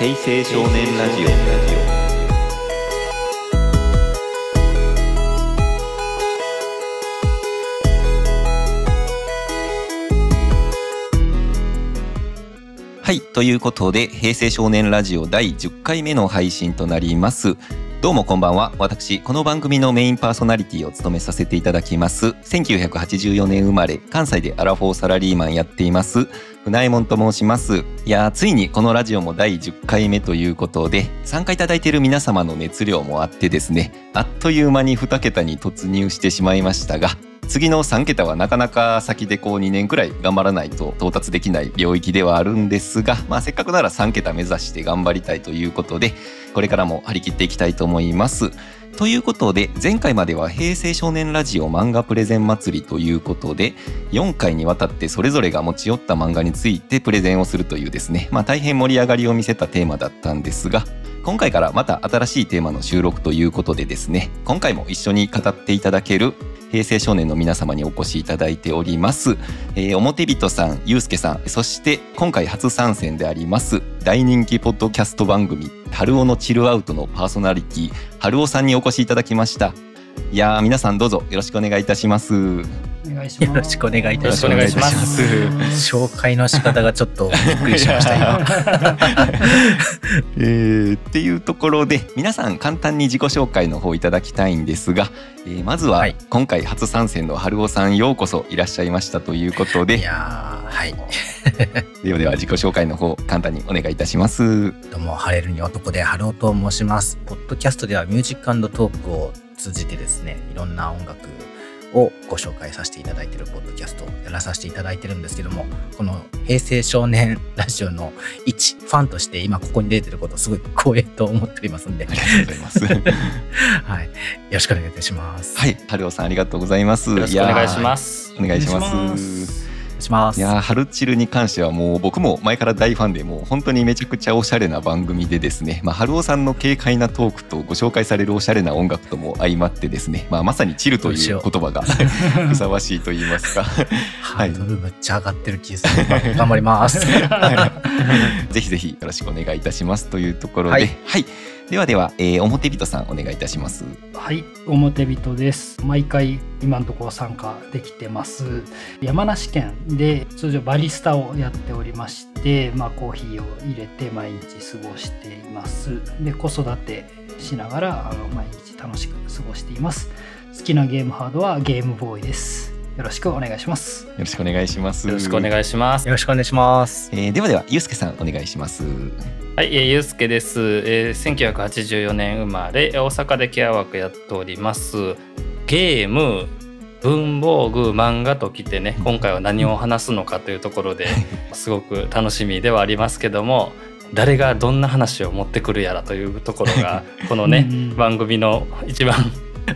平成少年ラジオ。はいということで平成少年ラジオ第10回目の配信となります。どうもこんばんは。私この番組のメインパーソナリティを務めさせていただきます。1984年生まれ関西でアラフォーサラリーマンやっています。船江門と申しますいやついにこのラジオも第10回目ということで参加いただいている皆様の熱量もあってですねあっという間に2桁に突入してしまいましたが次の3桁はなかなか先でこう2年くらい頑張らないと到達できない領域ではあるんですが、まあ、せっかくなら3桁目指して頑張りたいということでこれからも張り切っていきたいと思います。ということで前回までは平成少年ラジオ漫画プレゼン祭りということで4回にわたってそれぞれが持ち寄った漫画についてプレゼンをするというですね、まあ、大変盛り上がりを見せたテーマだったんですが今回からまた新しいテーマの収録ということでですね今回も一緒に語っていただける平成少年の皆様にお越しいただいております、えー、表人さんゆうすけさんそして今回初参戦であります大人気ポッドキャスト番組「春尾のチルアウト」のパーソナリティ春尾さんにお越しいただきました。いや皆さんどうぞよろしくお願いいたします。お願いします。よろしくお願いいたします。紹介の仕方がちょっとびっくりしました今。えー、っていうところで皆さん簡単に自己紹介の方いただきたいんですが、えー、まずは今回初参戦の春尾さんようこそいらっしゃいましたということで。いやはい。ではでは自己紹介の方簡単にお願いいたします。どうも晴れるに男で春尾と申します。ポッドキャストではミュージックトークを通じてですねいろんな音楽をご紹介させていただいているポッドキャストをやらさせていただいてるんですけどもこの平成少年ラジオの一ファンとして今ここに出てることすごい光栄と思っておりますんで。ありがとうございます。はい。よろしくお願いいたします。はい。春尾さんありがとうございます。よろしくお願いします。お願いしますします。いやハルチルに関してはもう僕も前から大ファンでもう本当にめちゃくちゃおしゃれな番組でですね、まあ、春尾さんの軽快なトークとご紹介されるおしゃれな音楽とも相まってですね、まあ、まさにチルという言葉が ふさわしいと言いますか。ハードルめっちゃ上がってる気がする。頑張ります。ぜひぜひよろしくお願いいたしますというところで、はい、はい。ではでは、えー、表人さんお願いいたします。はい表人です。毎回今のところ参加できてます。山梨県で通常バリスタをやっておりまして、まあ、コーヒーを入れて毎日過ごしています。で子育てしながらあの毎日楽しく過ごしています。好きなゲームハードはゲームボーイです。よろしくお願いします。よろしくお願いします。よろしくお願いします。よろしくお願いします、えー、ではではゆうすけさんお願いします。はい、えー、ゆうすけです、えー、1984年生まれ大阪でケアワークやっておりますゲーム文房具漫画ときてね今回は何を話すのかというところですごく楽しみではありますけども誰がどんな話を持ってくるやらというところが このね番組の一番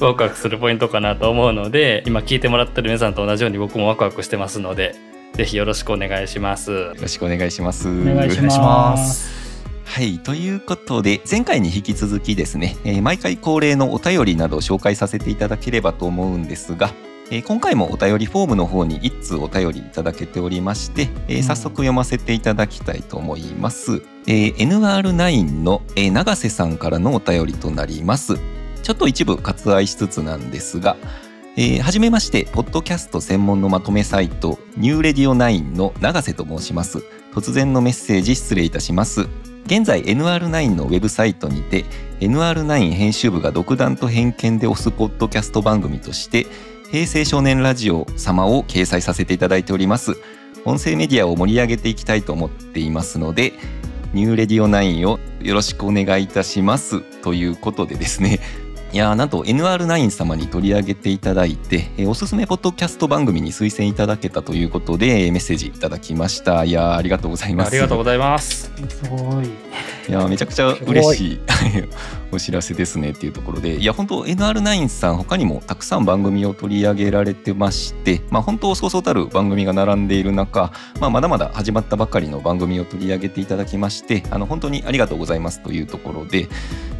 ワクワクするポイントかなと思うので今聞いてもらってる皆さんと同じように僕もワクワクしてますのでぜひよろしくお願いします。よろしくお願いします。お願いしますはい。ということで、前回に引き続きですね、えー、毎回恒例のお便りなどを紹介させていただければと思うんですが、えー、今回もお便りフォームの方に1通お便りいただけておりまして、えー、早速読ませていただきたいと思います。えー、NR9 の、えー、長瀬さんからのお便りとなります。ちょっと一部割愛しつつなんですが、えー、はじめまして、ポッドキャスト専門のまとめサイト、ニューレディオ9の長瀬と申します。突然のメッセージ失礼いたします。現在 NR9 のウェブサイトにて NR9 編集部が独断と偏見で推すポッドキャスト番組として平成少年ラジオ様を掲載させていただいております音声メディアを盛り上げていきたいと思っていますのでニューレディオ9をよろしくお願いいたしますということでですねいやなんと NR9 様に取り上げていただいて、えおすすめポッドキャスト番組に推薦いただけたということでメッセージいただきました。いやありがとうございます。ありがとうございます。すごい。いやめちゃくちゃ嬉しい お知らせですねっていうところで。いや本当 NR9 さん他にもたくさん番組を取り上げられてましてまあ本当そうそうたる番組が並んでいる中、まあ、まだまだ始まったばかりの番組を取り上げていただきましてあの本当にありがとうございますというところで。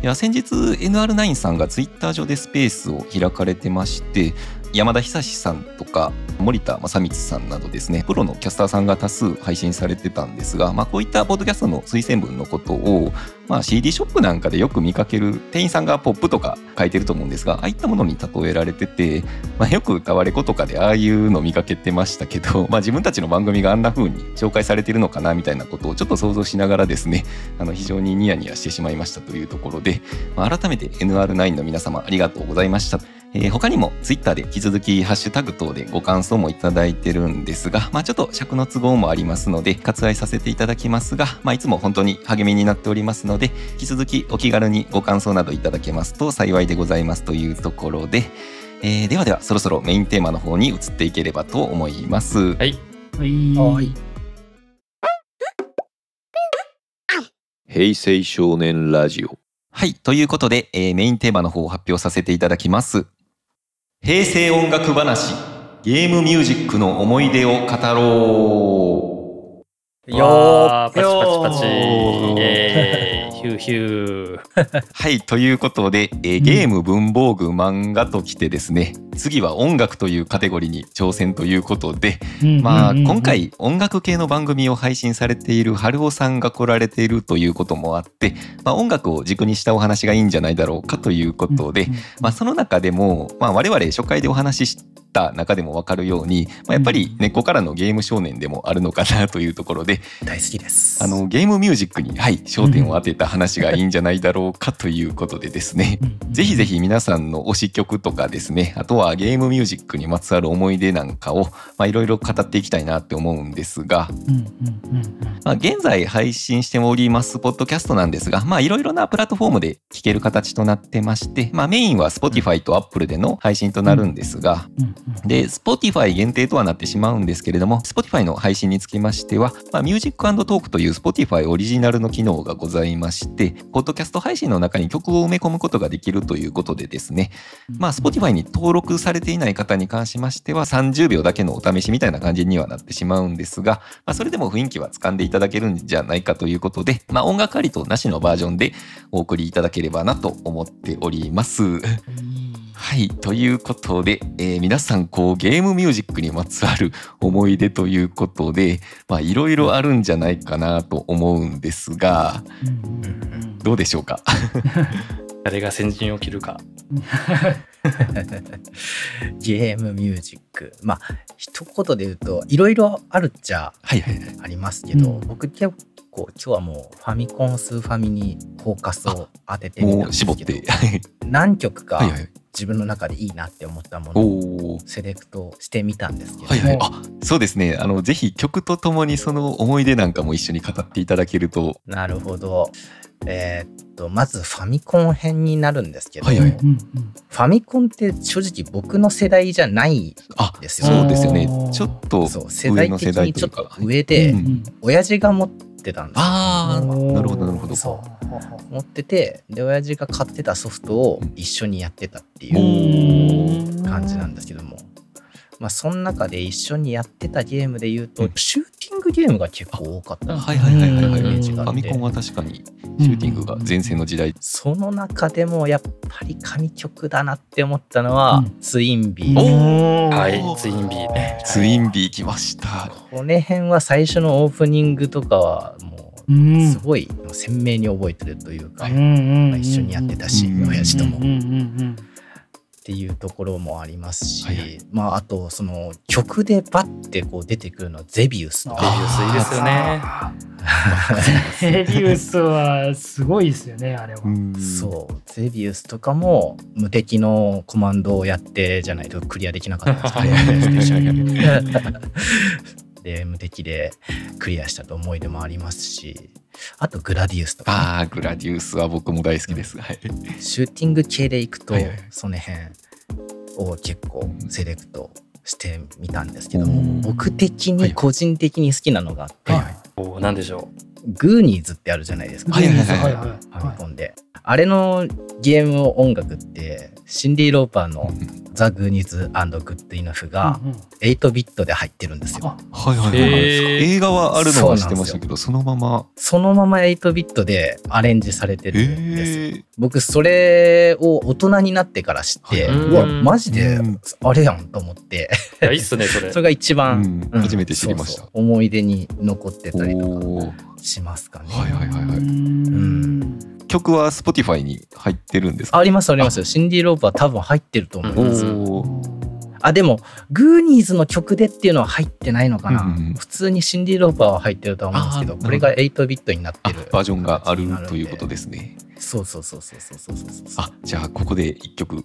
いや先日 NR9 さんが Twitter 上でスペースを開かれてまして山田久志さんとか森田正光さんなどですねプロのキャスターさんが多数配信されてたんですが、まあ、こういったポッドキャストの推薦文のことを、まあ、CD ショップなんかでよく見かける店員さんがポップとか書いてると思うんですがああいったものに例えられてて、まあ、よく歌われ子とかでああいうの見かけてましたけど、まあ、自分たちの番組があんな風に紹介されてるのかなみたいなことをちょっと想像しながらですね あの非常にニヤニヤしてしまいましたというところで、まあ、改めて NR9 の皆様ありがとうございました。えー、他にも Twitter で引き続きハッシュタグ等でご感想もいただいてるんですが、まあちょっと尺の都合もありますので割愛させていただきますが、まあいつも本当に励みになっておりますので、引き続きお気軽にご感想などいただけますと幸いでございますというところで、えー、ではではそろそろメインテーマの方に移っていければと思います。はい。はい。平成少年ラジオ。はい。ということで、えー、メインテーマの方を発表させていただきます。平成音楽話、ゲームミュージックの思い出を語ろう。よー、パチパチパチ。えー、ヒューヒュー。はい、ということで、えー、ゲーム、文房具、漫画ときてですね、次は音楽というカテゴリーに挑戦ということで、まあ、今回音楽系の番組を配信されている春尾さんが来られているということもあって、まあ、音楽を軸にしたお話がいいんじゃないだろうかということで、まあ、その中でも、まあ、我々初回でお話しした中でも分かるように、まあ、やっぱり根っこからのゲーム少年でもあるのかなというところで大好きです。あのゲームミュージックに、はい、焦点を当てた話がいいんじゃないだろうかということでですね。ぜひぜひ皆さんの推し曲とかですねあとはゲームミュージックにまつわる思い出なんかをいろいろ語っていきたいなって思うんですが、まあ、現在配信しておりますポッドキャストなんですがいろいろなプラットフォームで聴ける形となってまして、まあ、メインは Spotify と Apple での配信となるんですが、で Spotify 限定とはなってしまうんですけれども Spotify の配信につきましては、まあ、ミュージックトークという Spotify オリジナルの機能がございましてポッドキャスト配信の中に曲を埋め込むことができるということでですね、まあ、Spotify に登録されていない方に関しましては30秒だけのお試しみたいな感じにはなってしまうんですが、まあ、それでも雰囲気は掴んでいただけるんじゃないかということで、まあ、音楽ありとなしのバージョンでお送りいただければなと思っております。はい。ということで、えー、皆さん、こう、ゲームミュージックにまつわる思い出ということで、まあ、いろいろあるんじゃないかなと思うんですが、どうでしょうか？誰が先陣を切るか。ゲームミュージック。まあ、一言で言うと、いろいろあるっちゃありますけど、はいはいはい、僕結構今日はもうファミコンスーファミにフォーカスを当ててみたんですけど、何曲か自分の中でいいなって思ったものをセレクトしてみたんですけど、はいはい、あそうですね。あのぜひ曲とともにその思い出なんかも一緒に語っていただけると。なるほど。えー、っとまずファミコン編になるんですけど、はいはい、ファミコンって正直僕の世代じゃないですよね。そうですよね。ちょっとそう世代的にちょっと上で、うん、親父が持ってたんですああなるほどなるほど。そう持っててで親父が買ってたソフトを一緒にやってたっていう感じなんですけども。まあ、その中で一緒にやってたゲームで言うと、シューティングゲームが結構多かった。はいはいはいはいはい、ファミコンは確かにシューティングが前世の時代、その中でもやっぱり神曲だなって思ったのは、ツインビー。はいツインビーね。ツインビー来ました。この辺は最初のオープニングとかはもうすごい鮮明に覚えてるというか、まあ、一緒にやってたし、親父とも。っていうところもありますし、はいはい、まああとその曲でバッてこう出てくるのはゼビウスゼビウスいいですよね。ゼビウスはすごいですよねあれは。そう。ゼビウスとかも無敵のコマンドをやってじゃないとクリアできなかったんですけど で無敵でクリアしたと思い出もありますしあとグラディウスとか、ね、ああグラディウスは僕も大好きです、はい、シューティング系でいくと、はいはい、その辺を結構セレクトしてみたんですけども、僕的に個人的に好きなのがあって、はい。はい、お何でしょうグーニーズってあるじゃないですか。はいはいはい。はいファミコンで。あれのゲーム音楽って、シンディ・ローパーのザ・グーニーズ・アール・グッド・イナフがうんうん。8ビットで入ってるんですよ。あはいはい映画はあるのは知ってましたけどそのまま。そのまま8ビットでアレンジされてえるんです僕それを大人になってから知って、はい。うわマジでうん。あれやんと思って、いやいいっすねそれ。それが一番、初めて知りました。思い出に残ってたりとかしますかね。はいはいはいはい。うん。曲は Spotify に入ってるんですか？ありますありますよ。シンディ・ローパー多分入ってると思うんですあでもグーニーズの曲でっていうのは入ってないのかな、うんうん普通にシンディ・ローパーは入ってるとは思うんですけどこれが8ビットになってあるバージョンがあるということですねそうそうそうそうそうそうそうそう。あじゃあここで一曲。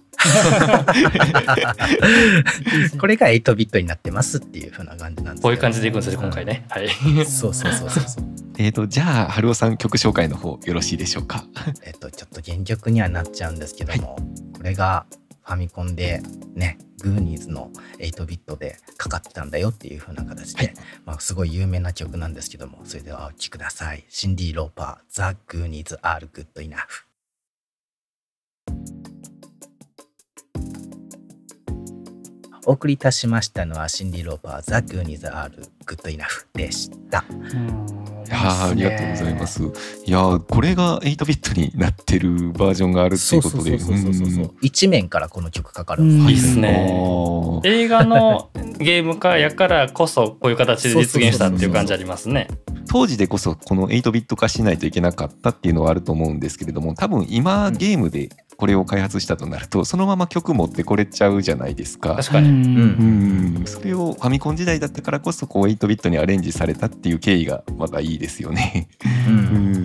これが8ビットになってますっていう風な感じなんですこういう感じでいくんですね今回ね。はい。そうそうそうそうそう えーとじゃあ春尾さん曲紹介の方よろしいでしょうか？えっとちょっと原曲にはなっちゃうんですけども、これがファミコンでねグーニーズの8ビットでかかってたんだよっていう風な形で、まあ、すごい有名な曲なんですけどもそれではお聴きください。シンディ・ローパー「ザ・グーニーズ・アール・グッド・イナフ」お送りいたしましたのはシンディ・ローパー「ザ・グーニーズ・アール・グッド・イナフ」でした。うんいやーありがとうございま。す。いやーこれが8ビットになってるバージョンがあるってそういうことで。一面からこの曲かかるんですね映画のゲーム化やからこそこういう形で実現したっていう感じありますね当時でこそこの8ビット化しないといけなかったっていうのはあると思うんですけれども多分今うん。ゲームでこれを開発したとなるとそのまま曲持ってこれちゃうじゃないですか。確かに、うん。うん。それをファミコン時代だったからこそこう8ビットにアレンジされたっていう経緯がまたいいですよね。ううん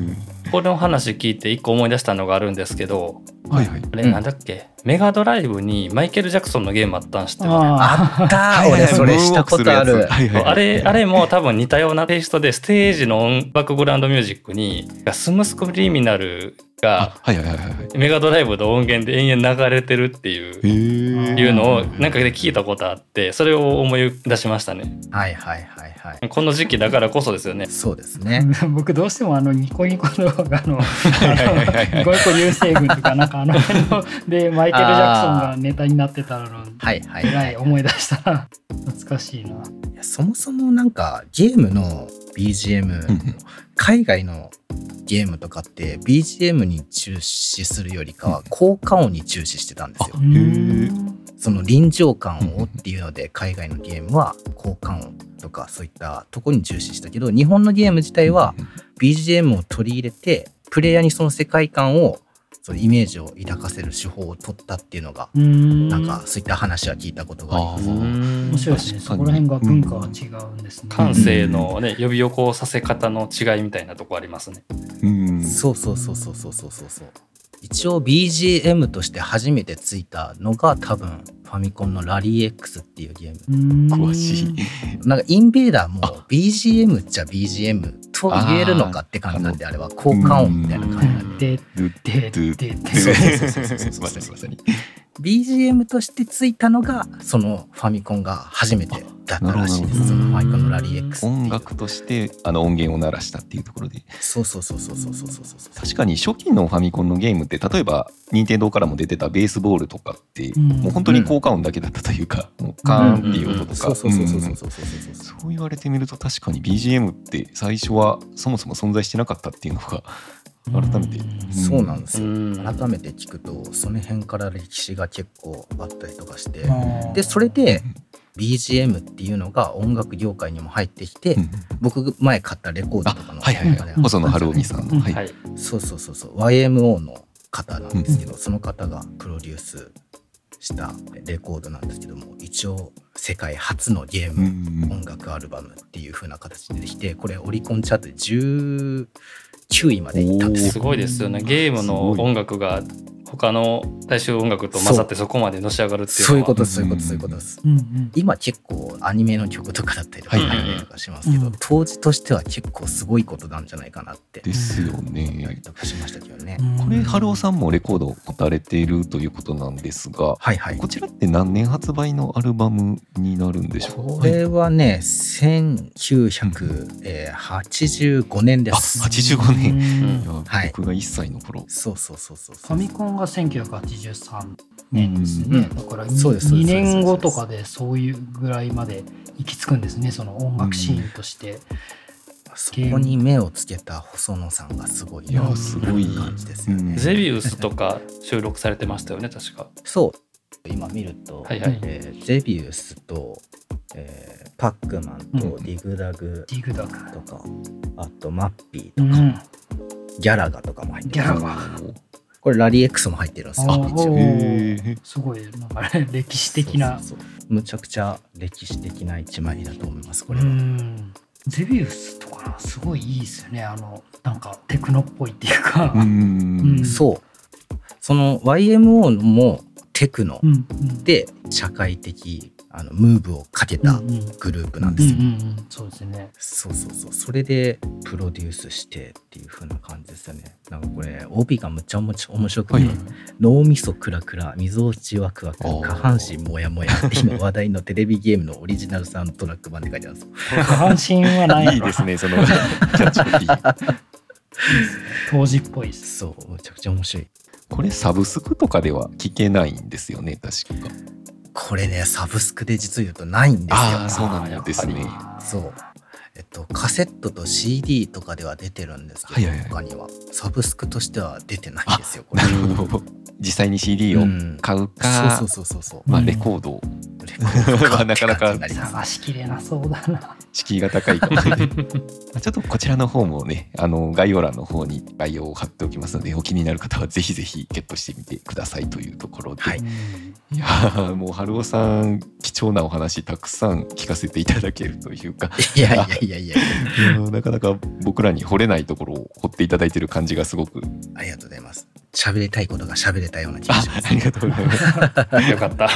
ん。この話聞いて一個思い出したのがあるんですけどはいはい。あれうん。なんだっけ、メガドライブにマイケル・ジャクソンのゲームあったんしてるあったー俺それしたことある。はいはい。はいあれあれも多分似たようなテイストでステージの音バックグラウンドミュージックにスムスクリミナルがあはいはいはいはい。メガドライブの音源で延々流れてるっていういうのをなんかで聞いたことあってそれを思い出しましたねはいはいはいはい。この時期だからこそですよねそうですね。僕どうしてもあのニコニコ動画のはいはいはいはいあのニコニコ流星群とかなんかあの辺のでマイケル・ジャクソンがネタになってたのはいはいえはい。思い出したな懐かしいな。いやそもそもなんかゲームの BGM、うん。海外のゲームとかって BGM に注視するよりかは効果音に注視してたんですよ。その臨場感をっていうので海外のゲームは効果音とかそういったところに重視したけど日本のゲーム自体は BGM を取り入れてプレイヤーにその世界観をそのイメージを抱かせる手法を取ったっていうのがうんなんかそういった話は聞いたことがあります。面白いですね。そこら辺が文化は違うんですね。感性のね呼び起こさせ方の違いみたいなとこありますねうんそうそうそうそうそうそうそうそう。一応 BGM として初めてついたのが多分ファミコンのラリー X っていうゲーム。詳詳しい。なんかインベーダーも BGM っちゃ BGM と言えるのかって感じなんであれは効果音みたいな感じなんで。ででででそうそうそうそうそう。そうまさにまさに。BGM としてついたのがそのファミコンが初めてだったらしいです。なるほどそのラリー X 音楽としてあの音源を鳴らしたっていうところでそうそうそうそうそうそうそうそう。確かに初期のファミコンのゲームって例えば任天堂からも出てたベースボールとかって、うんもう本当に効果音だけだったというか、もうカーンっていう音とかそうそうそうそうそううんそうそうそうそう。そう言われてみると確かに BGM って最初はそもそも存在してなかったっていうのが改めて、うんそうなんですよ。うん改めて聞くとその辺から歴史が結構あったりとかしてでそれで BGM っていうのが音楽業界にも入ってきて、うん。僕前買ったレコードあとかのはいはいはい。中で細野晴臣さんの、うんはい。はいそうそうそう。そう YMO の方なんですけど、その方がプロデュースしたレコードなんですけども一応世界初のゲーうムん音楽アルバムっていう風な形でできてこれオリコンチャートで19位までいったんですよ。すごいですよね。ゲームの音楽が他の大衆音楽と混ざってそこまでのし上がるっていうそういうことですそういうことですそういうことですうんうん今結構アニメの曲とかだったりとかはい入ったりとかしますけど、うん当時としては結構すごいことなんじゃないかなってですよねり。とかしましたけどね。うんこれ春尾さんもレコードを持たれているということなんですが、はいはいこちらって何年発売のアルバムになるんでしょう？こか。れはね1985年であ、す。85年。うん僕が1歳の頃。そうそうそうそうファミコンが1983年ですね、うんだからそうですそうです2年後とかでそういうぐらいまで行き着くんですねその音楽シーンとして、そこに目をつけた細野さんがすごいいやなすごい感じですよね。うん。ゼビウスとか収録されてましたよね確か。そう。今見ると、はいはい。えーゼビウスと、えーパックマンとうん。ディグダグディグダグ。とか、あとマッピうーとか、ん。ギャラガとかも入ってギャるラガこれラリー X も入ってるんですよ。すごいなんかね歴史的な。そうそうそう。むちゃくちゃ歴史的な一枚だと思いますこれうは、ん。ゼビウスとかなすごいいいですよね。あのなんかテクノっぽいっていうか、ううん。ん。そう。その YMO もテクノうんうん。で社会的あのムーブをかけたグループなんですよ、そうですね。そうそうそう。それでプロデュースしてっていう風な感じですよね。なんかこれ帯がむちゃむちゃ面白くて、はい脳みそクラクラみぞおちワクワク下半身モヤモヤ今話題のテレビゲームのオリジナルサウンドトラック版で書いてあるんですよ。下半身はないいいですね、そのキャッチコピー。当時っぽいです。そうむちゃくちゃ面白い。これサブスクとかでは聞けないんですよね、確か。これねサブスクで実を言うとないんですよああ、そうなんですね。そうえっとカセットと CD とかでは出てるんですけど、はいはいはい。他には。サブスクとしては出てないんですよこれ。なるほど。実際に CD をうん。買うか、そうそうそうそうそう。まあ、うん。レコード。をレコード なかなか探しきれなそうだな。敷居が高いかもしれない。まあちょっとこちらの方もね、あの概要欄の方に概要を貼っておきますので、お気になる方はぜひぜひゲットしてみてくださいというところで。はい。いやーもう春尾さん貴重なお話たくさん聞かせていただけるというか。いやいやいやいやいやーなかなか僕らに掘れないところを掘っていただいてる感じがすごく。ありがとうございます。喋りたいことが喋れたような気があします。ありがとうございます。よかった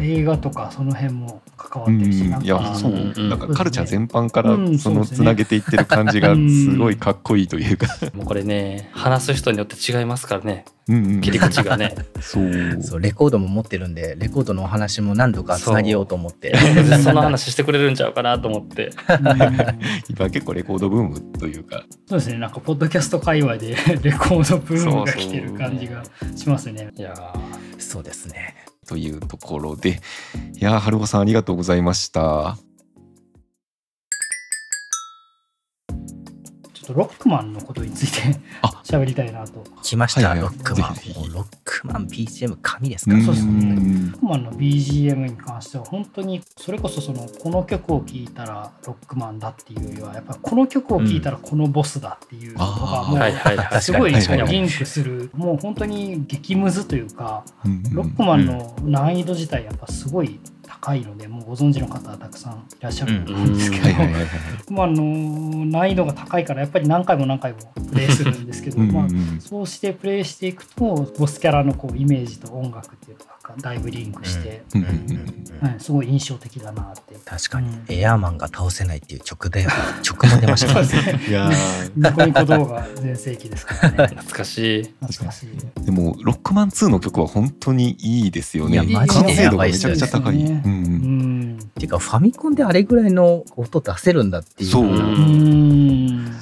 映画とかその辺も関わうってるし、んいやそう。なんかカルチャー全般からうんそのつなげていってる感じがすごいかっこいいというか、もうこれね話す人によって違いますからね切り口がね。そう。そうレコードも持ってるんでレコードのお話も何度かつなげようと思って。その話してくれるんちゃうかなと思って。う ん今結構レコードブームというか。そうですね。なんかポッドキャスト界隈でレコードブームが来てる感じがしますね。いやー。そうですね。というところで。いやー春尾さんありがとうございました。ょっとロックマンのことについてあ。喋りたいなと。来ました、はいはいロックマン。ロックマン BGM 神ですから。そうですね。んロックマンの BGM に関しては本当にそれこそそのこの曲を聴いたらロックマンだっていうよりはやっぱこの曲を聴いたらこのボスだっていうのがもうすごいリンクするもう本当に激ムズというかうん。ロックマンの難易度自体やっぱすごい高いのでもうご存知の方はたくさんいらっしゃると思うんですけど、難易度が高いからやっぱり何回も何回もプレイするんですけど、まあ、そうしてプレイしていくとボスキャラのこうイメージと音楽っていうのがだいぶリンクして、うんうんすごい印象的だなって。確かに、うんエアーマンが倒せないっていう曲で曲も出ましたねいやニコニコ動画全盛期ですからね。懐かしい懐かしい。ーでもロックマン2の曲は本当にいいですよね。いやマジで完成度がめちゃくちゃ高い。ねうんううんん。ていうかファミコンであれぐらいの音出せるんだっていうそう。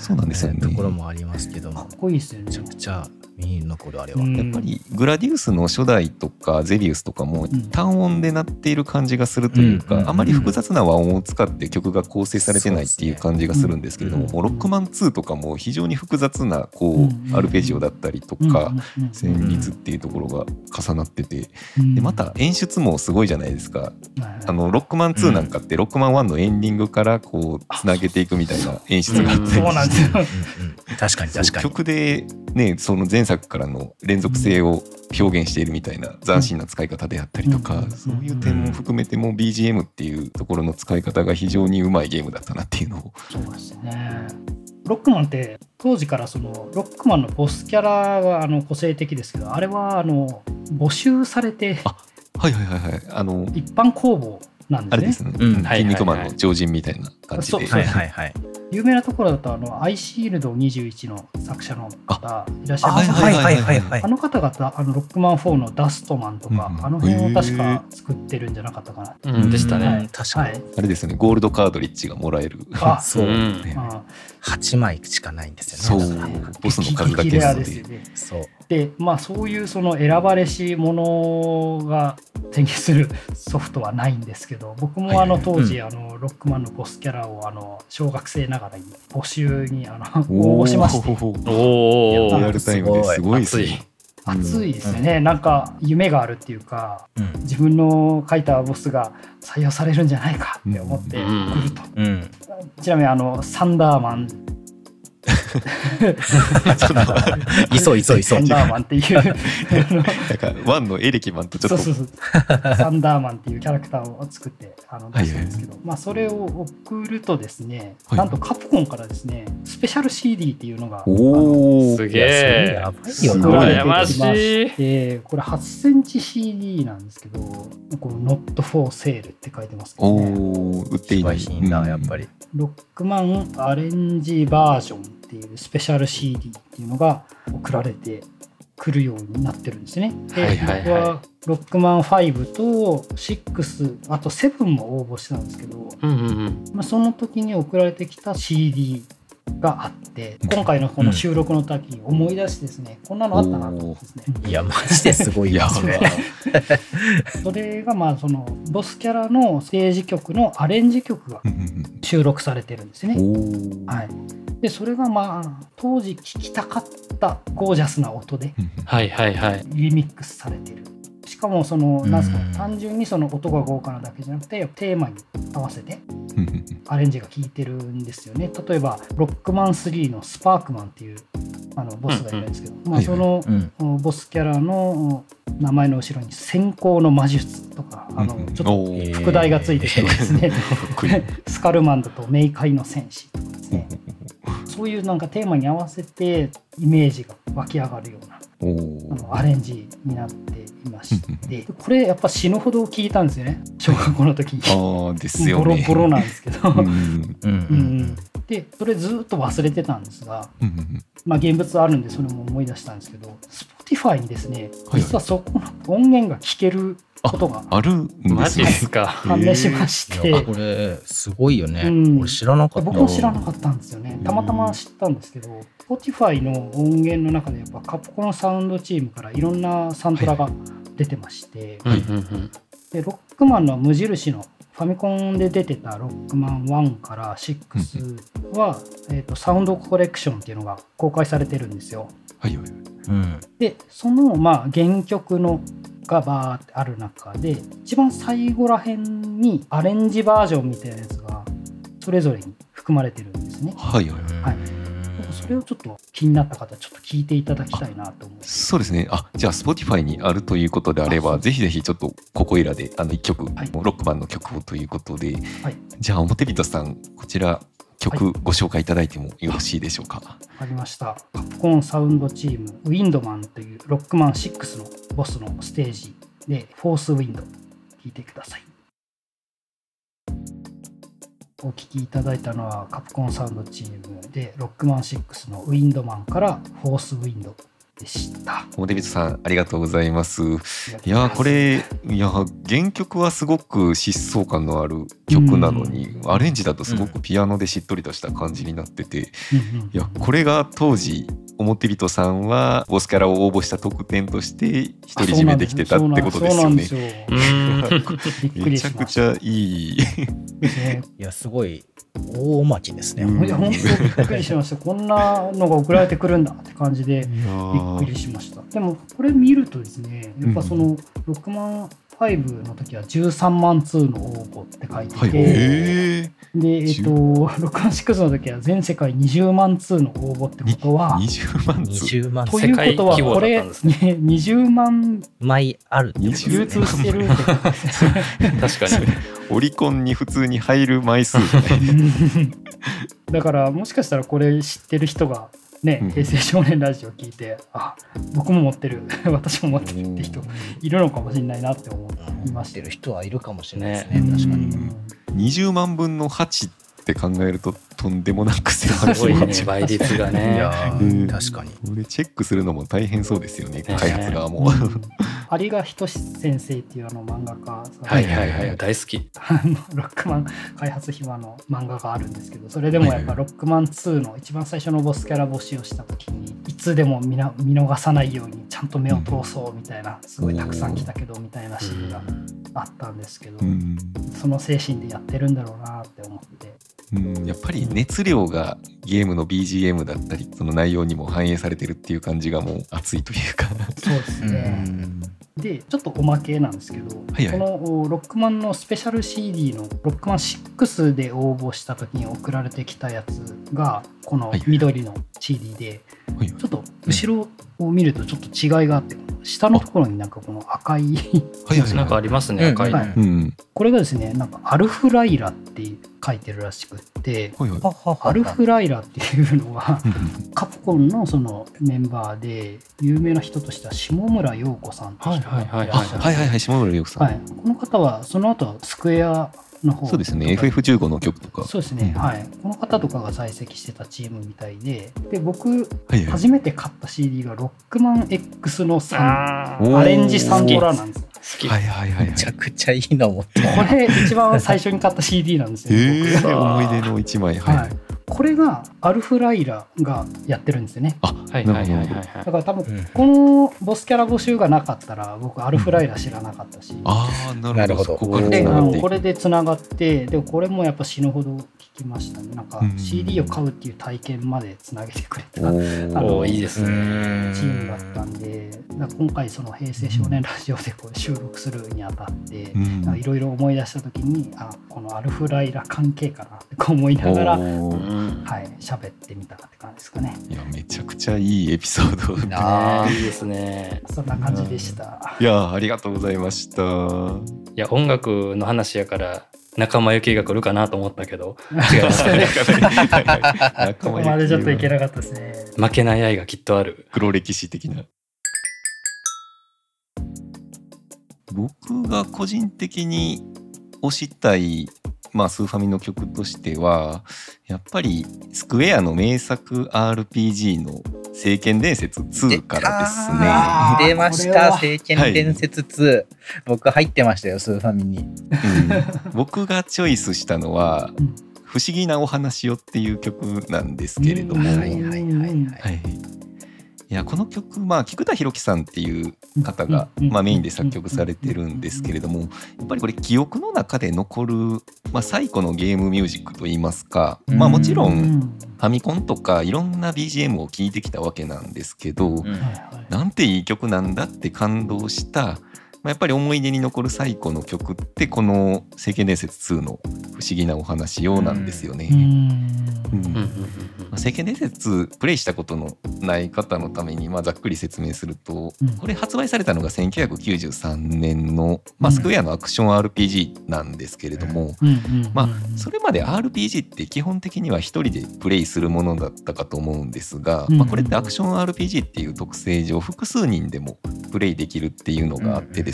そうなんですよね。ところもありますけどもかっこいいですよねめちゃ。くちゃ耳に残るあれは、うんやっぱりグラディウスの初代とかゼビウスとかもん。単音で鳴っている感じがするというか、うんうんあまり複雑な和音を使って曲が構成されてないっていう感じがするんですけれども、うんもうロックマン2とかも非常に複雑なこうアルペジオだったりとうんか旋律っていうところが重なってて。うん。でまた演出もすごいじゃないですか。はいあのロックマン2なんかってロックマン1のエンディングからこうつなげていくみたいな演出があったりそうなんですよ。うんうん確かに確かに。曲でねその前作からの連続性を表現しているみたいな斬新な使い方であったりとか、うん。そういう点も含めても BGM っていうところの使い方が非常にうまいゲームだったなっていうのを。そうですね。ロックマンって当時からそのロックマンのボスキャラがあの個性的ですけどあれはあの募集されてはいはいはいはい。あの一般公募なんあですね。れですね、うん。筋肉マンの超人みたいな感じで、そうはいはいはい。有名なところだとあのアイシールド21の作者の方いらっしゃいあますはいはいはいはいあの方々あのロックマン4のダストマンとか、うん。あの辺を確か作ってるんじゃなかったかな。うん。でしたうんね。確かに。はい。あれですよねゴールドカードリッジがもらえる。あそう。うん。ねあ8枚しかないんですそう。よね。だからねボスの数だけですよね。そう。でまあそういうその選ばれしものが手にするソフトはないんですけど僕もあの当時、あのロックマンのボスキャラをあの小学生ながらに募集にあの応募しまして。リアルタイムです。ごいですね。熱い。熱いですよね、なんか夢があるっていうかうん。自分の書いたボスが採用されるんじゃないかって思ってうん。来ると、うん。ちなみにあのサンダーマンいそういそうい。そうサン。ダーマンっていうなんかワンのエレキマンとちょっと。そうそうそうサンダーマンっていうキャラクターを作ってあの出したんですけど、まあ、それを送るとですね、はい。なんとカプコンからですねスペシャル CD っていうのがおおすげえ。やばいよ作な。羨ましい。これ8センチ CD なんですけどこの Not for Sale って書いてますけどおね。お売っていない。一番品だやっぱり。ロックマンアレンジバージョンっていうスペシャル CD っていうのが送られてくるようになってるんですね。で、はいはいはい僕はロックマン5と6あと7も応募したんですけど、うんうんうんまあ、その時に送られてきた CD があって今回のこの収録の時に思い出してですね、こんなのあったなと思ってですね。いや、マジですごいやそれ。それがまあそのボスキャラのステージ曲のアレンジ曲が収録されてるんですね。はい、でそれがまあ当時聴きたかったゴージャスな音ではいはいはい。リミックスされてるしかもそのうん。なんすか単純にその音が豪華なだけじゃなくてテーマに合わせてアレンジが効いてるんですよね。例えばロックマン3のスパークマンっていうあのボスがいるんですけど、まあ、そのうん。ボスキャラの名前の後ろに「先行の魔術」とかあのちょっと副題がついててですね。スカルマンドと冥界の戦士とかですね。そういうなんかテーマに合わせてイメージが湧き上がるようなおあおのアレンジになっていまして。これやっぱ死ぬほど聞いたんですよね。小学校の時に。ああですよボロねボロなんですけど、うんうん。ううんん。でそれずっと忘れてたんですが、うんうんまあ、現物あるんでそれも思い出したんですけど Spotify にですねはい。実はそこの音源が聞けることがあるんですね。マジですか。判明しまして、これ、すごいよね。うん。俺知らなかった。僕も知らなかったんですよね。たまたま知ったんですけど、Spotify の音源の中でやっぱカプコンサウンドチームからいろんなサントラが出てまして、うんうんうんでロックマンの無印のファミコンで出てたロックマン1から6は、えー、とサウンドコレクションっていうのが公開されてるんですよ。はいはいはいうん。でそのまあ原曲のがバーってある中で一番最後らへんにアレンジバージョンみたいなやつがそれぞれに含まれてるんですね。はいはいはいそれをちょっと気になった方ちょっと聞いていただきたいなと思います。そうですね。あ、じゃあ Spotify にあるということであれば、ぜひぜひちょっとここいらであの一曲、はいロックマンの曲をということで、はいじゃあ表人さんこちら曲ご紹介いただいてもよろしいでしょうか？わかりました。カプコンサウンドチームウィンドマンというロックマン6のボスのステージでフォースウィンド聞いてください。お聞きいただいたのはカプコンサウンドチームでロックマン6のウィンドマンからフォースウィンドでした。表人さんありがとうございます。いいやーこれいや原曲はすごく疾走感のある曲なのに、アレンジだとすごくピアノでしっとりとした感じになってて、いやこれが当時表人さんはボスキャラを応募した特典として独り占めできてたってことですよね。そうなんですよめりしました。ちゃくちゃいい。いや、すごい大おまきですね。うんいや本当びっくりしました。こんなのが送られてくるんだって感じで。びっくりしましたでもこれ見るとですねやっぱそのロックマン5の時は13万通の応募って書いてはいて、へえで、えっ、と、6万6の時は全世界20万通の応募ってことは、20万通。20万ということは、世界規模これ、だったんですね。20万枚あるってことですね。流通してるってことですね。確かに。オリコンに普通に入る枚数じゃない だからもしかしたらこれ知ってる人がねうん「平成少年ラジオ」聞いてあ僕も持ってる 私も持ってるって人いるのかもしれないなって思いました。持ってる人はいるかもしれないですねね確かに。うん。20万分の8って考えるととんでもなくすごいね倍率がいね確かに。これチェックするのも大変そうですよねね。開発側も。有賀仁先生っていうあの漫画家はいはいはい大好きあのロックマン開発暇の漫画があるんですけどそれでもやっぱロックマン2の一番最初のボスキャラ募集をした時にいつでも見な見逃さないようにちゃんと目を通そうみたいなすごいたくさん来たけどみたいなシーンがあったんですけどうん。その精神でやってるんだろうなって思ってうん、やっぱり熱量がゲームの BGM だったりその内容にも反映されてるっていう感じがもう熱いというかそうですうね。んでちょっとおまけなんですけど、はいはい。このおロックマンのスペシャル CD のロックマン6で応募した時に送られてきたやつがこのはい緑の CD で、はいちょっと後ろを見るとちょっと違いがあって下のところになんかこの赤いはいはい なんかありますね赤いの。はい。うんこれがですねなんかアルフライラって書いてるらしくってはいはい。はははアルフライラっていうのはうんカプコンのそのメンバーで有名な人としては下村陽子さんってがいはいはい。はい下村陽子さん、はい、この方はその後はスクエアの方そうですね。とか FF15 の曲とか。そうですね、うん。はい。この方とかが在籍してたチームみたいで。で僕はいはい。初めて買った CD がロックマン X のサンあおー。アレンジサントラなんです。よ好き。はいはいはいはい。めちゃくちゃいいの持ってる。これ一番最初に買った CD なんですよ、え思い出の一枚。はい、はい、これがアルフライラがやってるんですよね。あはいはいはいはい。だはいから多分うん。このボスキャラ募集がなかったら僕アルフライラ知らなかったし、ああなるほど。こからで繋がっていく。これでつながってでこれもやっぱ死ぬほど聞きましたね。なんかうん。CD を買うっていう体験までつなげてくれたおあのいいですね。チームだったんで今回その平成少年ラジオでこう収録するにあたってうん。いろいろ思い出した時にあこのアルフライラ関係かなってこう思いながらはい喋ってみたって感じですかね。いやめちゃくちゃいいエピソードあねいいですね。そんな感じでした。いやありがとうございました。いや音楽の話やから仲間由紀が来るかなと思ったけど。違いましたね ここまでちょっといけなかったですね。負けない愛がきっとある。黒歴史的な。僕が個人的に推したい、まあ、スーファミの曲としてはやっぱりスクエアの名作 RPG の「聖剣伝説2」からですね。出ました「聖剣伝説2」僕入ってましたよスーファミに。うん。僕がチョイスしたのはうん「不思議なお話よ」っていう曲なんですけれども、うん。はいはいはいはい。はい、いやこの曲まあ菊田博樹さんっていう方が、うんまあ、メインで作曲されてるんですけれどもやっぱりこれ記憶の中で残る、まあ、最古のゲームミュージックといいますか、まあ、もちろうん。んファミコンとかいろんな BGM を聴いてきたわけなんですけど、うん。なんていい曲なんだって感動した、まあ、やっぱり思い出に残る最古の曲ってこの「聖剣伝説2」の「不思議なお話よ」なんですよね。うん。うん。うんうんうんまあ聖剣伝説プレイしたことのない方のために、まあ、ざっくり説明すると、うん。これ発売されたのが1993年の、まあ、うん。スクエアのアクション RPG なんですけれども、まあ、それまで RPG って基本的には一人でプレイするものだったかと思うんですが、うんまあ、これってアクション RPG っていう特性上複数人でもプレイできるっていうのがあってですね、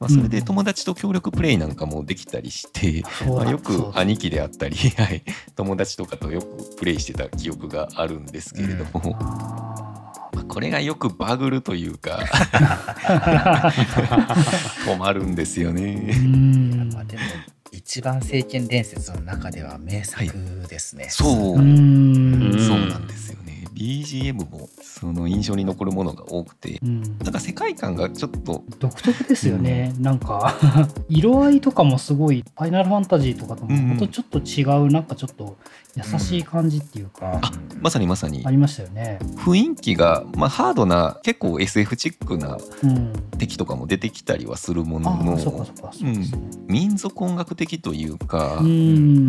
まあ、それで友達と協力プレイなんかもできたりして、そうだ。まあ、よく兄貴であったり、はい、友達とかとよくプレイしてた記憶があるんですけれども、あまあこれがよくバグるというか 困るんですよね。ん。まあでも一番聖剣伝説の中では名作ですね、そう、うんうん。そうなんですよね。BGM もその印象に残るものが多くてうん。なんか世界観がちょっと独特ですよね、なんか 色合いとかもすごいファイナルファンタジーとかとうんうん。もちょっと違う、なんかちょっと優しい感じっていうか、あまさにまさに。ありましたよね。雰囲気が、まあ、ハードな結構 SF チックなうん、敵とかも出てきたりはするもあのの。民族音楽的というか、ううん。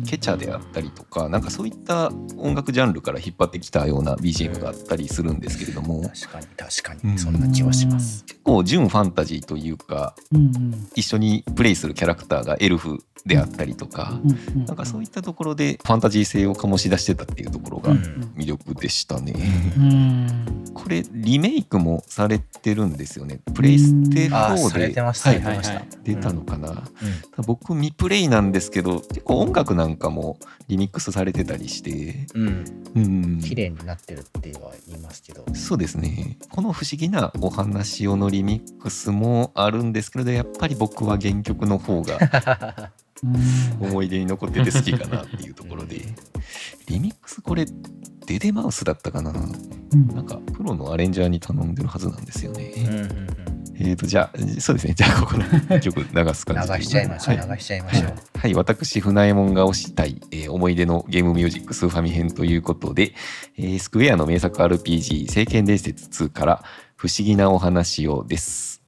んケチャであったりとかなんかそういった音楽ジャンルから引っ張ってきたような BGM があったりするんですけれども。確かに確かうんに。そんな気はします。結構純ファンタジーというかうんうん。一緒にプレイするキャラクターがエルフであったりとかうんうんなんかそういったところでファンタジー性を醸し出してたっていうところがうん。魅力でしたね。うん。これリメイクもされてるんですよね。プレイステあー4でされてました、はい出たのかな、うん。僕未プレイなんですけど結構音楽なんかもリミックスされてたりして、うん。うん、綺麗になってるっては言いますけど。そうですね。この不思議なお話をのリミックスもあるんですけれどやっぱり僕は原曲の方がう ん思い出に残ってて好きかなっていうところで。リミックスこれデデマウスだったかな。うん。なんかプロのアレンジャーに頼んでるはずなんですよね。うんうんうん。えーとじゃあそうですね。じゃあここの曲流す感じ。で 流しちゃいましょう、はい。流しちゃいましょう。はい、私、船右衛門が推したい、えー思い出のゲームミュージックスーファミ編ということで、えースクエアの名作 RPG、聖剣伝説2から、不思議なお話をです。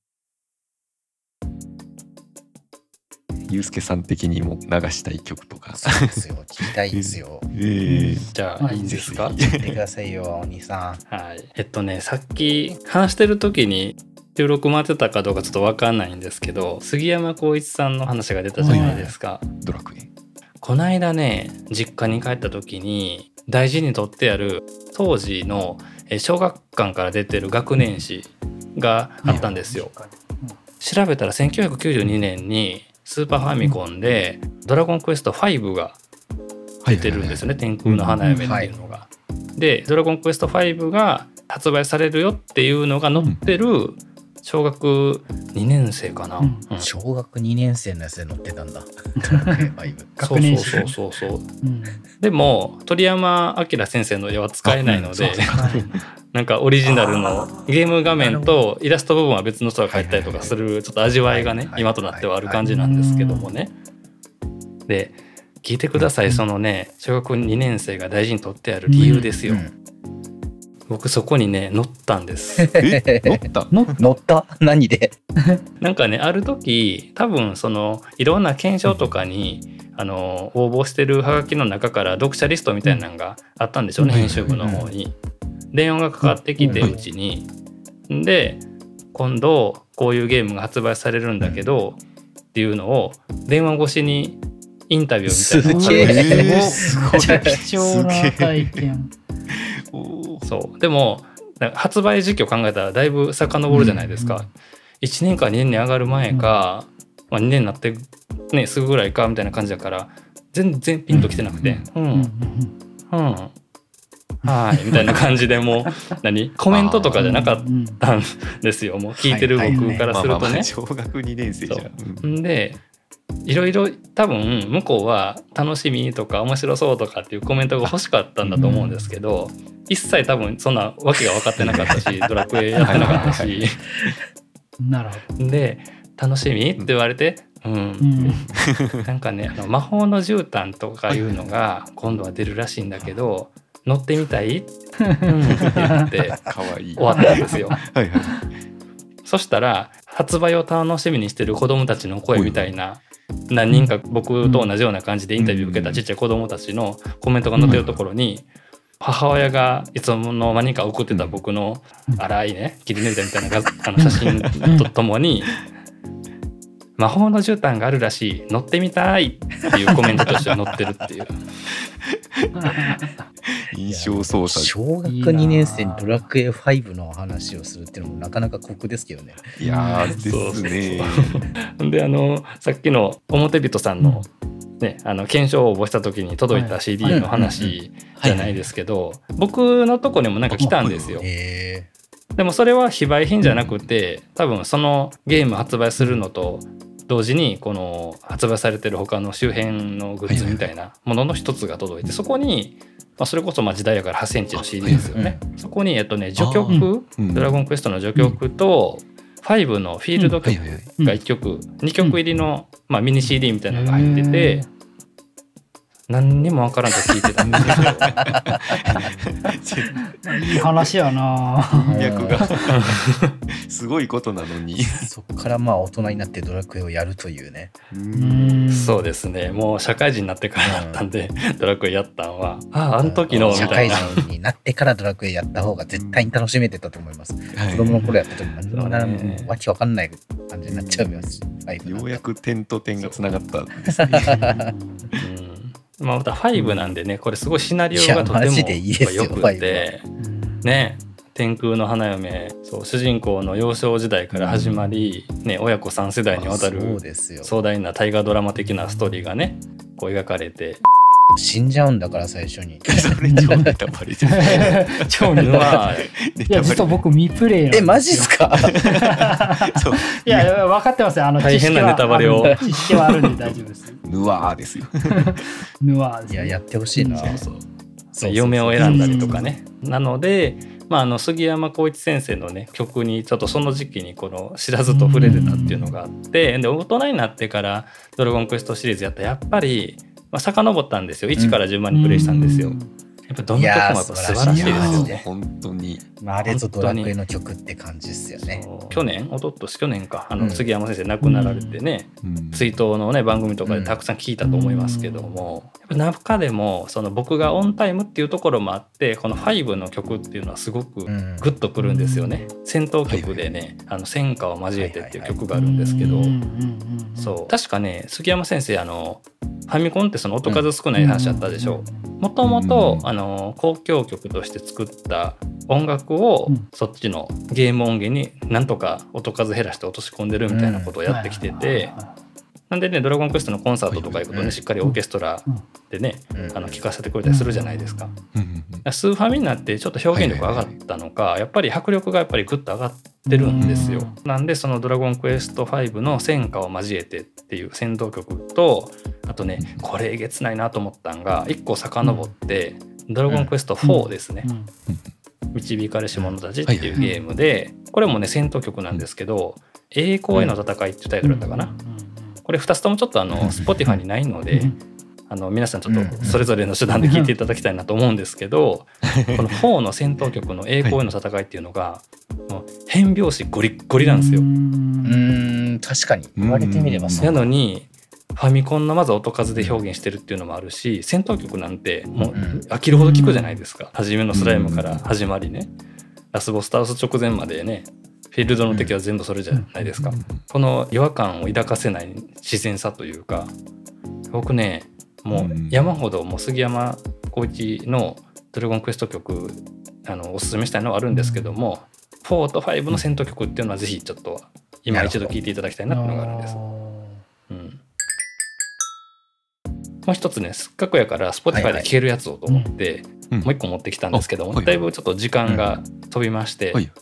ゆうすけさん的にも流したい曲とか。そうですよ、聞きたいですよ。えーじゃあはいいいんですか？聞いてくださいよ、お兄さはい。えっとね、さっき話してる時に収録回ってたかどうかちょっとわかんないんですけど、杉山浩一さんの話が出たじゃないですか。ドラクエ。こないだね、実家に帰った時に大事に取ってある当時のえ小学館から出てる学年誌があったんですよ。調べたら1992年にスーパーファミコンで「ドラゴンクエスト5」が出てるんですよね「天空の花嫁」っていうのが。で「ドラゴンクエスト5」が発売されるよっていうのが載ってる小学2年生かな。うん。うん。ん。小学2年生のやつで乗ってたんだ。そうそうそうそうそう。うん。でも鳥山明先生の絵は使えないので、なんかオリジナルのゲーム画面とイラスト部分は別の人が描いたりとかするちょっと味わいがね今となってはある感じなんですけどもね。で聞いてください。そのね小学2年生が大事に取ってある理由ですよ。うん僕そこにね載ったんです。え乗ったの？乗った。何で？なんかねある時多分そのいろんな検証とかにあの応募してるハガキの中から読者リストみたいなのがあったんでしょうね、うん。編集部の方に。電話がかかってきてうん。うちに。で今度こういうゲームが発売されるんだけど、っていうのを電話越しにインタビューみたいなのをすげえ。えーすごい。貴重な体験。そう。でも発売時期を考えたらだいぶ遡るじゃないですか、1年か2年に上がる前か、まあ、2年になって、ね、すぐぐらいかみたいな感じだから全然ピンときてなくて「うんうんうん。はい」みたいな感じでもう 何？コメントとかじゃなかっうんたんですよ。もう聞いてる僕からするとね。小学2年生じゃん。う。んんでいろいろ多分向こうは楽しみとか面白そうとかっていうコメントが欲しかったんだと思うんですけど、一切多分そんなわけが分かってなかったし ドラクエやってなかったしなるほで「楽しみ?」って言われて「うん」ど。うんなんかねあの魔法の絨毯とかいうのが今度は出るらしいんだけど乗ってみたい? 」うんって言って。終わったんですよ。はいはい。そしたら発売を楽しみにしてる子供たちの声みたいな何人か僕と同じような感じでインタビュー受けたちっちゃい子供たちのコメントが載ってるところに母親がいつの間にか送ってた僕の荒いね切り抜いたみたいな画あの写真 とともに「魔法の絨毯があるらしい乗ってみたい」っていうコメントとして載ってるっていう。印象操作。小学2年生にドラクエ5の話をするっていうのもなかなか酷ですけどね。いやーですね。であのさっきの表人さんの,、ね、あの検証を応募した時に届いた CD の話じゃないですけど僕のとこにもなんか来たんですよ。へでもそれは非売品じゃなくて多分そのゲーム発売するのと同時にこの発売されてる他の周辺のグッズみたいなものの一つが届いてそこにまあ、それこそまあ時代やから8センチの CD ですよね。そこにえっとね序曲、うん。ドラゴンクエストの序曲と、5のフィールド曲が1曲、2曲入りの、まあ、ミニ CD みたいなのが入ってて、何にもわからんと聞いてたんですけど。いい話やな。脈がすごいことなのに。そこからまあ大人になってドラクエをやるというね。うん。そうですね。もう社会人になってからだったんで、ドラクエやったんはあああの時のみ社会たいな。人になってからドラクエやった方が絶対に楽しめてたと思います。はい。子供の頃やった時何もなそうねわけわかんない感じになっちゃいますし。ようやく点と点がつながったんですね。うんまあ、また5なんでねこれすごいシナリオがとてもよよくて。ね天空の花嫁そう主人公の幼少時代から始まり、ね、親子3世代にわたそうる。壮大な大河ドラマ的なストーリーがねこう描かれて。死んじゃうんだから最初に。それ超ネタバレじゃん。超ネタまあいや実は僕未プレイなんえ、マジっすか？そう。いや分かってますよ。あの大変なネタバレを。知識はあるんで大丈夫ですヌワーですよ。ヌアーズいや、やってほしいな。そうそうそう。嫁を選んだりとかね。なので、まあ、あの杉山浩一先生のね曲にちょっとその時期にこの知らずと触れてたっていうのがあってで大人になってから「ドラゴンクエスト」シリーズやったらやっぱり、まあ、遡ったんですよ。1から順番にプレイしたんですよ。やっぱどの曲もやっぱ素晴らしいですよね。本当に。まあ、あれぞドラクエの曲って感じですよね。去年？一昨年去年か。あうん。の杉山先生亡くなられてね、うん。追悼のね番組とかでたくさん聞いたと思いますけども、やっぱ中でもその僕がオンタイムっていうところもあってこの5の曲っていうのはすごくうん。グッとくるんですよね。戦闘曲でね「あの戦歌を交えて」っていう曲があるんですけど、うんうんうんうん。そう。確かね杉山先生あのファミコンってその音数少ない話あったでしょ。もともと交響曲として作った音楽をうん。そっちのゲーム音源になんとか音数減らして落とし込んでるみたいなことをやってきてて、なんでね「ドラゴンクエスト」のコンサートとか行くとうんね。しっかりオーケストラでねうん。あの聴かせてくれたりするじゃないですか。スーファミになってちょっと表現力上がったのか、やっぱり迫力がやっぱりグッと上がってるんですよ。なんでその「ドラゴンクエスト5」の戦歌を交えてっていう戦闘曲とあとねこれえげつないなと思ったんが1個遡って「ドラゴンクエスト4」ですね。うん「導かれし者たち」っていうゲームでこれもね戦闘曲なんですけど「栄光への戦い」っていうタイトルだったかな。これ2つともちょっとあの Spotify にないので、あの皆さんちょっとそれぞれの手段で聞いていただきたいなと思うんですけど、この4の戦闘曲の「栄光への戦い」っていうのが、もう変拍子ゴリッゴリなんですよ。うーん、確かに。言われてみればそう。なのにファミコンのまず音数で表現してるっていうのもあるし戦闘曲なんてもううん。飽きるほど聞くじゃないですか。初めのスライムから始まりね。ラスボス倒す直前までねフィールドの敵は全部それじゃないですか。この違和感を抱かせない自然さというか僕ねもう山ほどもう杉山浩一の「ドラゴンクエスト曲」あのおすすめしたいのはあるんですけども4と5の戦闘曲っていうのはぜひちょっと今一度聴いていただきたいなっていうのがあるんです。うん。もう一つねせっかくやから Spotify で聴けるやつをと思って、うん。もう一個持ってきたんですけども、あはいだいぶちょっと時間が飛びまして、はい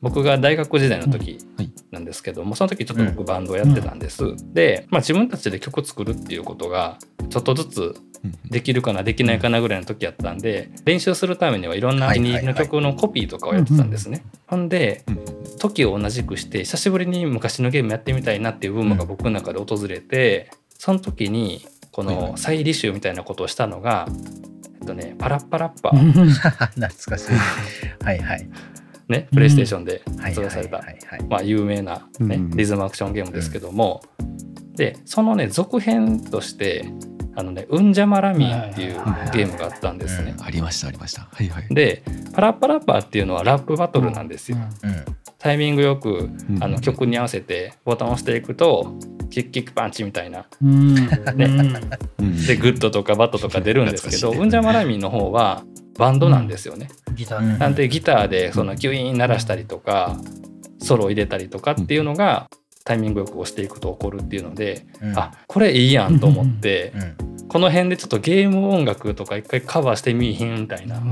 僕が大学時代の時はい。なんですけどもその時ちょっと僕バンドをやってたんです。で、まあ、自分たちで曲作るっていうことがちょっとずつうん。できるかなできないかなぐらいの時やったんで練習するためにはいろんなお気に入りの曲のコピーとかをやってたんですね。ほんでうん。時を同じくして久しぶりに昔のゲームやってみたいなっていうブームが僕の中で訪れて、その時にこの再履修みたいなことをしたのが、えっとね、パラッパラッパ、懐かしい。はいはい。ね、プレイステーションではい発売された、有名な、ねうんリズムアクションゲームですけども、でそのね続編として「あのねうんじゃまラミー」っていうゲームがあったんですね。ありましたありました。はいはい。でパラッパラッパーっていうのはラップバトルなんですよ。うん。タイミングよくうん。あの曲に合わせてボタンを押していくとキックキックパンチみたいなうん。ね。うん。でグッドとかバットとか出るんですけど、うん。じゃまラミーの方はバンドなんですよね。ギターなんでギターでそのキュイーン鳴らしたりとかソロを入れたりとかっていうのがタイミングよく押していくと起こるっていうので、うんあこれいいやんと思って、うん。この辺でちょっとゲーム音楽とか一回カバーしてみいひんみたいな。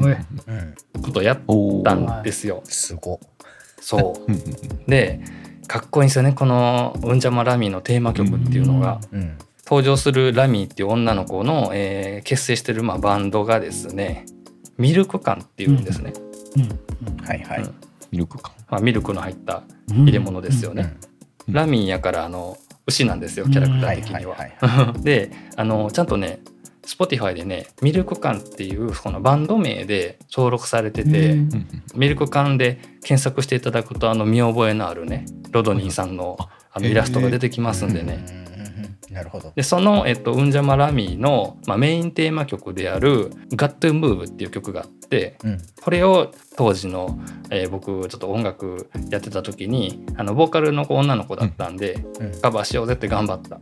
ことをやったんですよ。すご。そううんうんでかっこいいんですよねこの「うんじゃまラミー」のテーマ曲っていうのが。うん。登場するラミーっていう女の子の、えー結成してるまあバンドがですねミルク缶っていうんですね、うん。はいはい。うん。ミルク感。まあ、ミルクの入ったうん。入れ物ですよね、うん。ラミーやからあの牛なんですよキャラクタは。いー的には。であのちゃんとね Spotify でねミルク缶っていうこのバンド名で登録されてて、ミルク缶で検索していただくとあの見覚えのあるねロドニーさん。のあのイラストが出てきますんでね、なるほど。でその、えっと、ウンジャマラミーの、まあ、メインテーマ曲である「Got to Move」っていう曲があってうん。これを当時の、えー僕ちょっと音楽やってた時にあのボーカルの子女の子だったんで、うん。カバーしようぜって頑張った。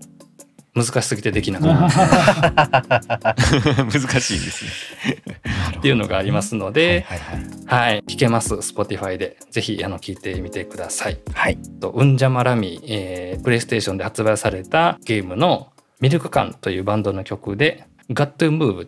難しすぎてできなかった。難しいんですね。っていうのがありますので、はいはいはい、聴けます Spotify でぜひあの聴いてみてください。はい。とウンジャマラミー、えー、プレイステーションで発売されたゲームの「ミルクカン」というバンドの曲で「Got to Move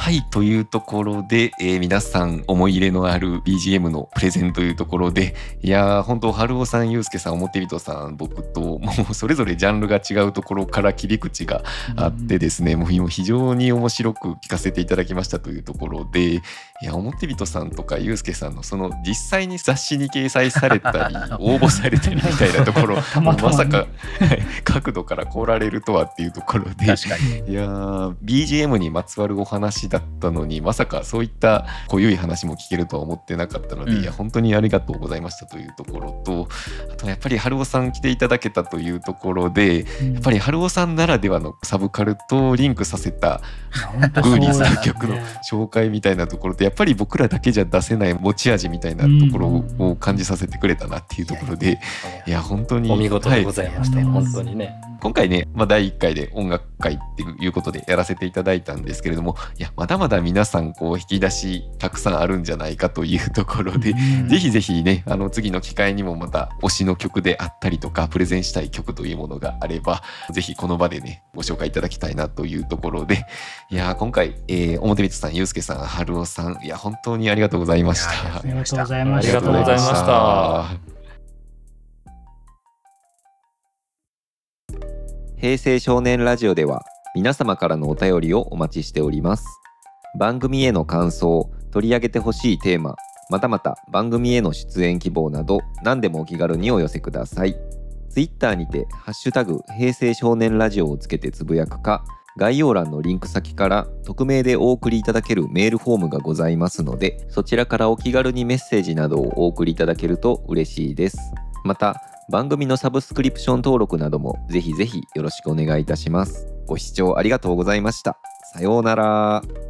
はいというところで、えー皆さん思い入れのある BGM のプレゼンというところでいやー本当春尾さん祐介さん表人さん僕ともうそれぞれジャンルが違うところから切り口があってですね、もう非常に面白く聞かせていただきましたというところでいや表人さんとか祐介さんのその実際に雑誌に掲載されたり 応募されたりみたいなところ たまさか、は い角度から来られるとはっていうところで。確かに。いやー BGM にまつわるお話だったのにまさかそういった濃ゆい話も聞けるとは思ってなかったので、うん。いや本当にありがとうございましたというところとあとやっぱり春尾さん来ていただけたというところでやっぱり春尾さんならではのサブカルとリンクさせたグーニーズの曲の紹介みたいなところでやっぱり僕らだけじゃ出せない持ち味みたいなところを感じさせてくれたなっていうところで。いや本当に。お見事でございました、はい。本当にね。今回ね、まあ、第1回で音楽会っていうことでやらせていただいたんですけれどもいやまだまだ皆さんこう引き出したくさんあるんじゃないかというところで、うん。ぜひぜひねあの次の機会にもまた推しの曲であったりとかプレゼンしたい曲というものがあればぜひこの場でねご紹介いただきたいなというところでいやー今回、えー表光さんゆうすけさん春尾さんいや本当にありがとうございました。ありがとうございまありしたがとうございました平成少年ラジオでは皆様からのお便りをお待ちしております。番組への感想取り上げてほしいテーマまたまた番組への出演希望など何でもお気軽にお寄せください。ツイッターにて「ハッシュタグ平成少年ラジオ」をつけてつぶやくか概要欄のリンク先から匿名でお送りいただけるメールフォームがございますのでそちらからお気軽にメッセージなどをお送りいただけると嬉しいです。また番組のサブスクリプション登録などもぜひぜひよろしくお願いいたします。ご視聴ありがとうございました。さようなら。